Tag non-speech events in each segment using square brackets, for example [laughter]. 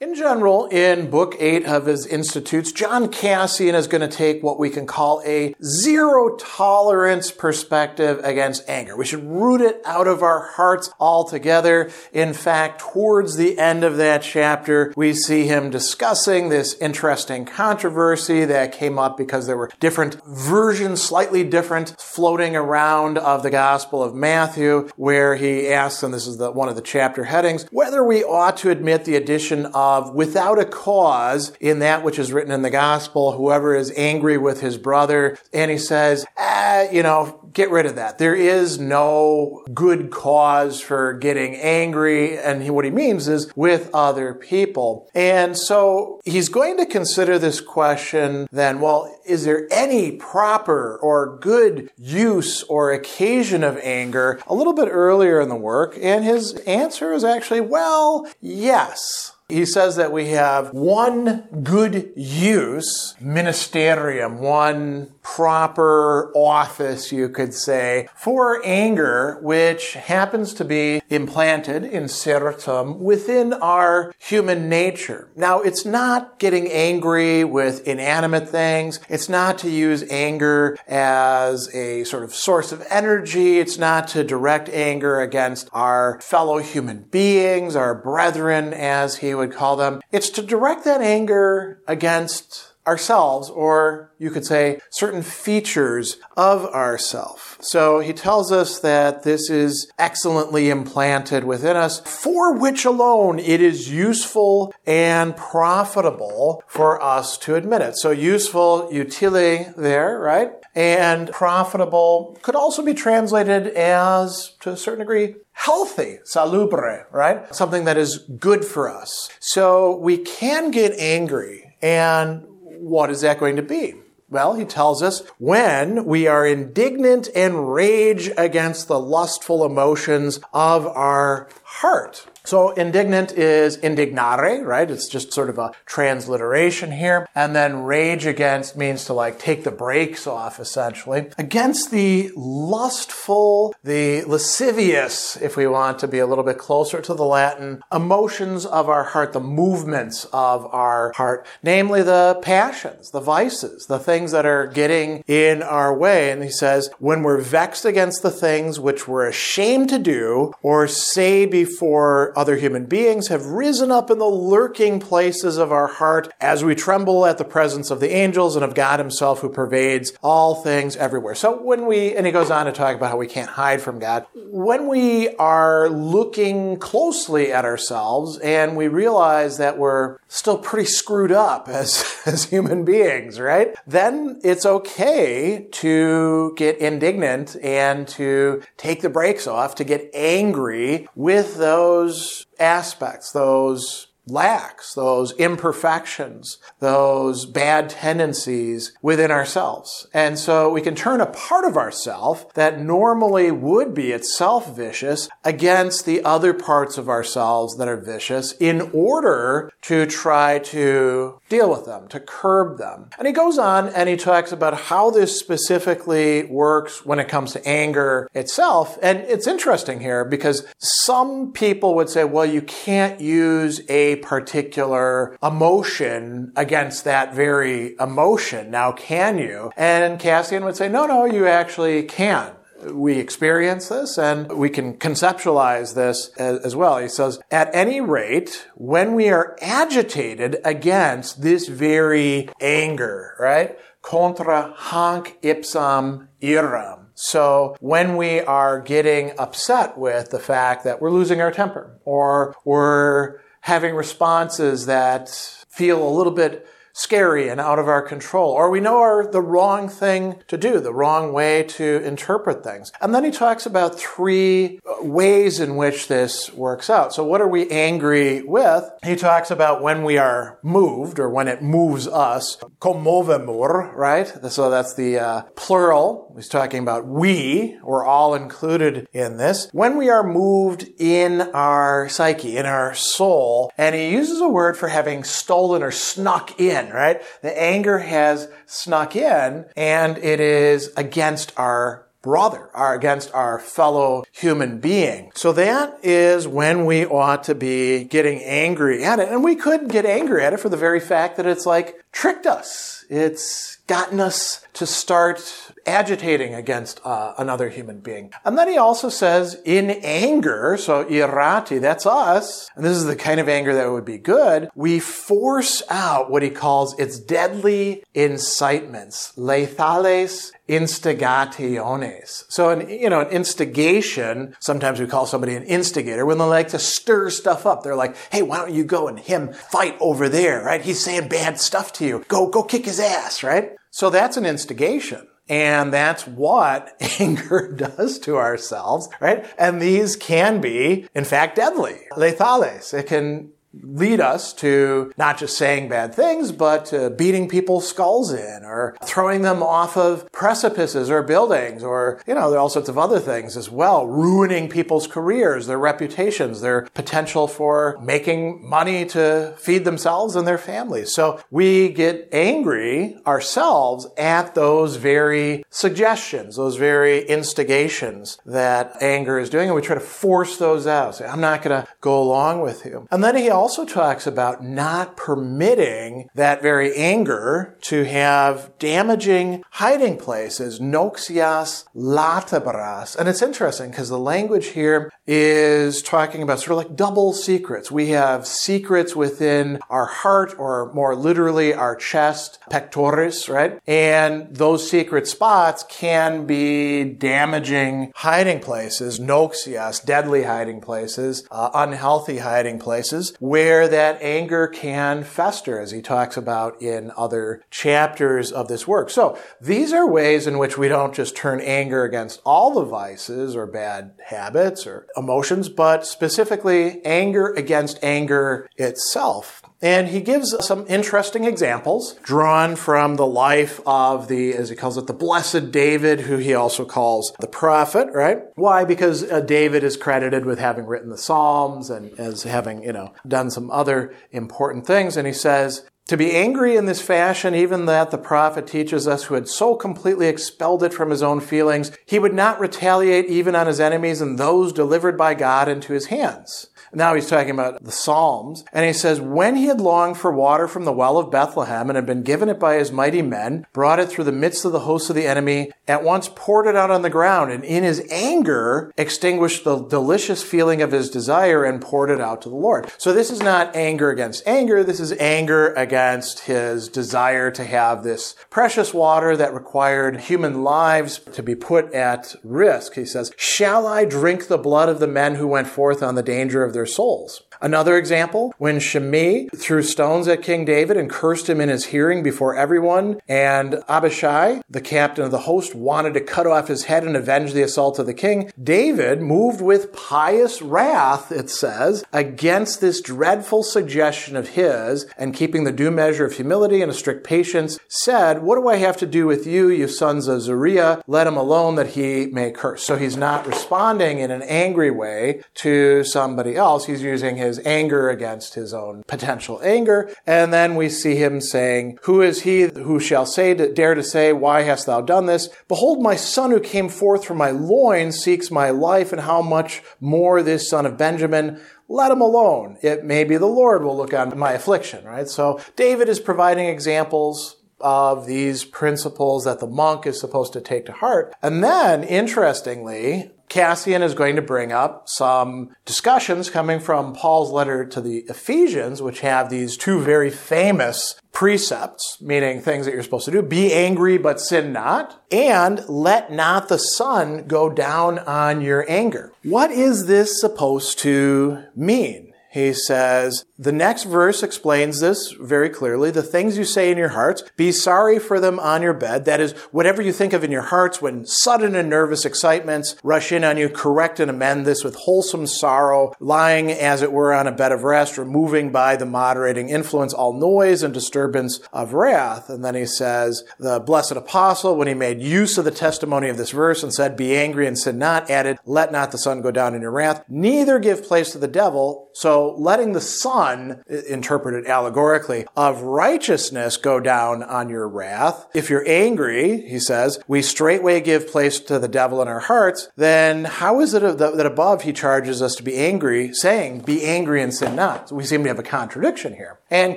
In general, in Book 8 of his Institutes, John Cassian is going to take what we can call a zero tolerance perspective against anger. We should root it out of our hearts altogether. In fact, towards the end of that chapter, we see him discussing this interesting controversy that came up because there were different versions, slightly different, floating around of the Gospel of Matthew, where he asks, and this is the, one of the chapter headings, whether we ought to admit the addition of of without a cause in that which is written in the gospel, whoever is angry with his brother. And he says, ah, you know, get rid of that. There is no good cause for getting angry. And he, what he means is with other people. And so he's going to consider this question then, well, is there any proper or good use or occasion of anger a little bit earlier in the work? And his answer is actually, well, yes. He says that we have one good use, ministerium, one proper office, you could say, for anger, which happens to be implanted in insertum within our human nature. Now, it's not getting angry with inanimate things. It's not to use anger as a sort of source of energy. It's not to direct anger against our fellow human beings, our brethren, as he would call them. It's to direct that anger against ourselves, or you could say certain features of ourself. So he tells us that this is excellently implanted within us, for which alone it is useful and profitable for us to admit it. So useful, utile there, right? And profitable could also be translated as, to a certain degree, healthy, salubre, right? Something that is good for us. So we can get angry and what is that going to be? Well, he tells us when we are indignant and rage against the lustful emotions of our heart. So indignant is indignare, right? It's just sort of a transliteration here. And then rage against means to like take the brakes off, essentially. Against the lustful, the lascivious, if we want to be a little bit closer to the Latin, emotions of our heart, the movements of our heart, namely the passions, the vices, the things that are getting in our way. And he says, when we're vexed against the things which we're ashamed to do or say before other human beings have risen up in the lurking places of our heart as we tremble at the presence of the angels and of God Himself who pervades all things everywhere. So when we, and he goes on to talk about how we can't hide from God, when we are looking closely at ourselves and we realize that we're still pretty screwed up as, [laughs] as human beings, right? Then it's okay to get indignant and to take the brakes off, to get angry with those aspects, those lacks, those imperfections, those bad tendencies within ourselves. And so we can turn a part of ourself that normally would be itself vicious against the other parts of ourselves that are vicious in order to try to deal with them, to curb them. And he goes on and he talks about how this specifically works when it comes to anger itself. And it's interesting here because some people would say, well, you can't use a particular emotion against that very emotion. Now, can you? And Cassian would say, no, no, you actually can we experience this and we can conceptualize this as, well. He says, at any rate, when we are agitated against this very anger, right? Contra hanc ipsam iram. So when we are getting upset with the fact that we're losing our temper or we're having responses that feel a little bit scary and out of our control, or we know are the wrong thing to do, the wrong way to interpret things. And then he talks about three ways in which this works out. So what are we angry with? He talks about when we are moved or when it moves us, commovemur, right? So that's the uh, plural. He's talking about we. We're all included in this. When we are moved in our psyche, in our soul, and he uses a word for having stolen or snuck in, right? The anger has snuck in and it is against our brother, are against our fellow human being. So that is when we ought to be getting angry at it. And we could get angry at it for the very fact that it's like tricked us. It's gotten us to start agitating against uh, another human being. And then he also says, in anger, so irati, that's us, and this is the kind of anger that would be good, we force out what he calls its deadly incitements, lethales instigationes. So, an, you know, an instigation, sometimes we call somebody an instigator when they like to stir stuff up. They're like, hey, why don't you go and him fight over there, right? He's saying bad stuff to you. Go, go kick his ass, right? So that's an instigation. And that's what [laughs] anger does to ourselves, right? And these can be, in fact, deadly. Lethales. It can lead us to not just saying bad things, but beating people's skulls in or throwing them off of precipices or buildings or, you know, there are all sorts of other things as well, ruining people's careers, their reputations, their potential for making money to feed themselves and their families. So we get angry ourselves at those very suggestions, those very instigations that anger is doing, and we try to force those out. Say, I'm not going to go along with you. And then he also also talks about not permitting that very anger to have damaging hiding places, noxias latebras. And it's interesting because the language here is talking about sort of like double secrets. We have secrets within our heart, or more literally our chest, pectoris, right? And those secret spots can be damaging hiding places, noxias, deadly hiding places, uh, unhealthy hiding places, where that anger can fester, as he talks about in other chapters of this work. So these are ways in which we don't just turn anger against all the vices or bad habits or emotions, but specifically anger against anger itself. And he gives some interesting examples drawn from the life of the, as he calls it, the blessed David, who he also calls the prophet, right? Why? Because uh, David is credited with having written the Psalms and as having, you know, done some other important things. And he says, to be angry in this fashion, even that the prophet teaches us who had so completely expelled it from his own feelings, he would not retaliate even on his enemies and those delivered by God into his hands. Now he's talking about the Psalms. And he says, When he had longed for water from the well of Bethlehem and had been given it by his mighty men, brought it through the midst of the hosts of the enemy, at once poured it out on the ground, and in his anger extinguished the delicious feeling of his desire and poured it out to the Lord. So this is not anger against anger. This is anger against his desire to have this precious water that required human lives to be put at risk. He says, Shall I drink the blood of the men who went forth on the danger of their their souls. Another example, when Shimei threw stones at King David and cursed him in his hearing before everyone, and Abishai, the captain of the host, wanted to cut off his head and avenge the assault of the king, David, moved with pious wrath, it says, against this dreadful suggestion of his, and keeping the due measure of humility and a strict patience, said, What do I have to do with you, you sons of Zeruiah? Let him alone that he may curse. So he's not responding in an angry way to somebody else. He's using his his anger against his own potential anger. And then we see him saying, Who is he who shall say, to, dare to say, Why hast thou done this? Behold, my son who came forth from my loins seeks my life, and how much more this son of Benjamin let him alone. It may be the Lord will look on my affliction, right? So David is providing examples of these principles that the monk is supposed to take to heart. And then, interestingly, Cassian is going to bring up some discussions coming from Paul's letter to the Ephesians, which have these two very famous precepts, meaning things that you're supposed to do. Be angry, but sin not. And let not the sun go down on your anger. What is this supposed to mean? He says, the next verse explains this very clearly. The things you say in your hearts, be sorry for them on your bed. That is, whatever you think of in your hearts when sudden and nervous excitements rush in on you, correct and amend this with wholesome sorrow, lying as it were on a bed of rest, removing by the moderating influence all noise and disturbance of wrath. And then he says, the blessed apostle, when he made use of the testimony of this verse and said, be angry and sin not, added, let not the sun go down in your wrath, neither give place to the devil. So letting the sun, interpreted allegorically, of righteousness go down on your wrath. If you're angry, he says, we straightway give place to the devil in our hearts, then how is it that above he charges us to be angry, saying, be angry and sin not? So we seem to have a contradiction here. And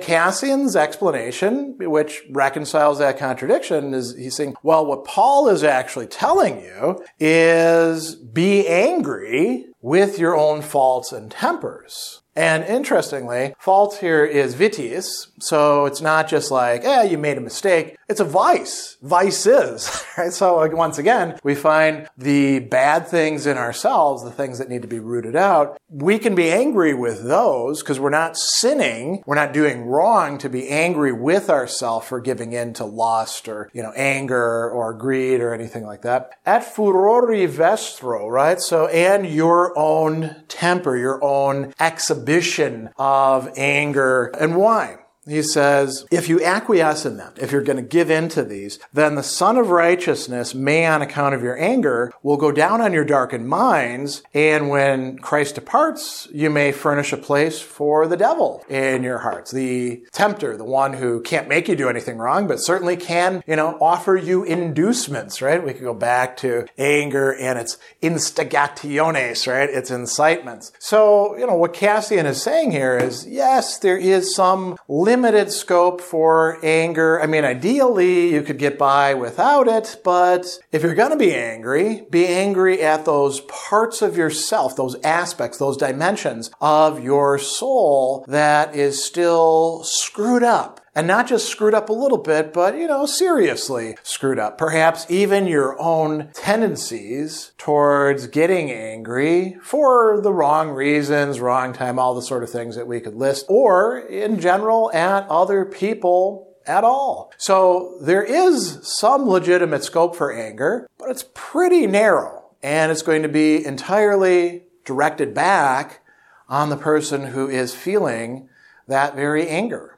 Cassian's explanation, which reconciles that contradiction, is he's saying, well, what Paul is actually telling you is be angry with your own faults and tempers. And interestingly, fault here is vitiis, so it's not just like, eh, you made a mistake. It's a vice. Vices, [laughs] right? So once again, we find the bad things in ourselves, the things that need to be rooted out. We can be angry with those because we're not sinning. We're not doing wrong to be angry with ourselves for giving in to lust or, you know, anger or greed or anything like that. At furori vestro, right? So, and your own temper, your own exhibition exhibition of anger. And why? He says, if you acquiesce in them, if you're going to give in to these, then the Sun of Righteousness may, on account of your anger, will go down on your darkened minds. And when Christ departs, you may furnish a place for the devil in your hearts. The tempter, the one who can't make you do anything wrong, but certainly can, you know, offer you inducements, right? We could go back to anger and its instigationes, right? Its incitements. So, you know, what Cassian is saying here is, yes, there is some limit limited scope for anger. I mean, ideally, you could get by without it, but if you're going to be angry, be angry at those parts of yourself, those aspects, those dimensions of your soul that is still screwed up and not just screwed up a little bit, but, you know, seriously screwed up. Perhaps even your own tendencies towards getting angry for the wrong reasons, wrong time, all the sort of things that we could list, or in general at other people at all. So there is some legitimate scope for anger, but it's pretty narrow and it's going to be entirely directed back on the person who is feeling that very anger.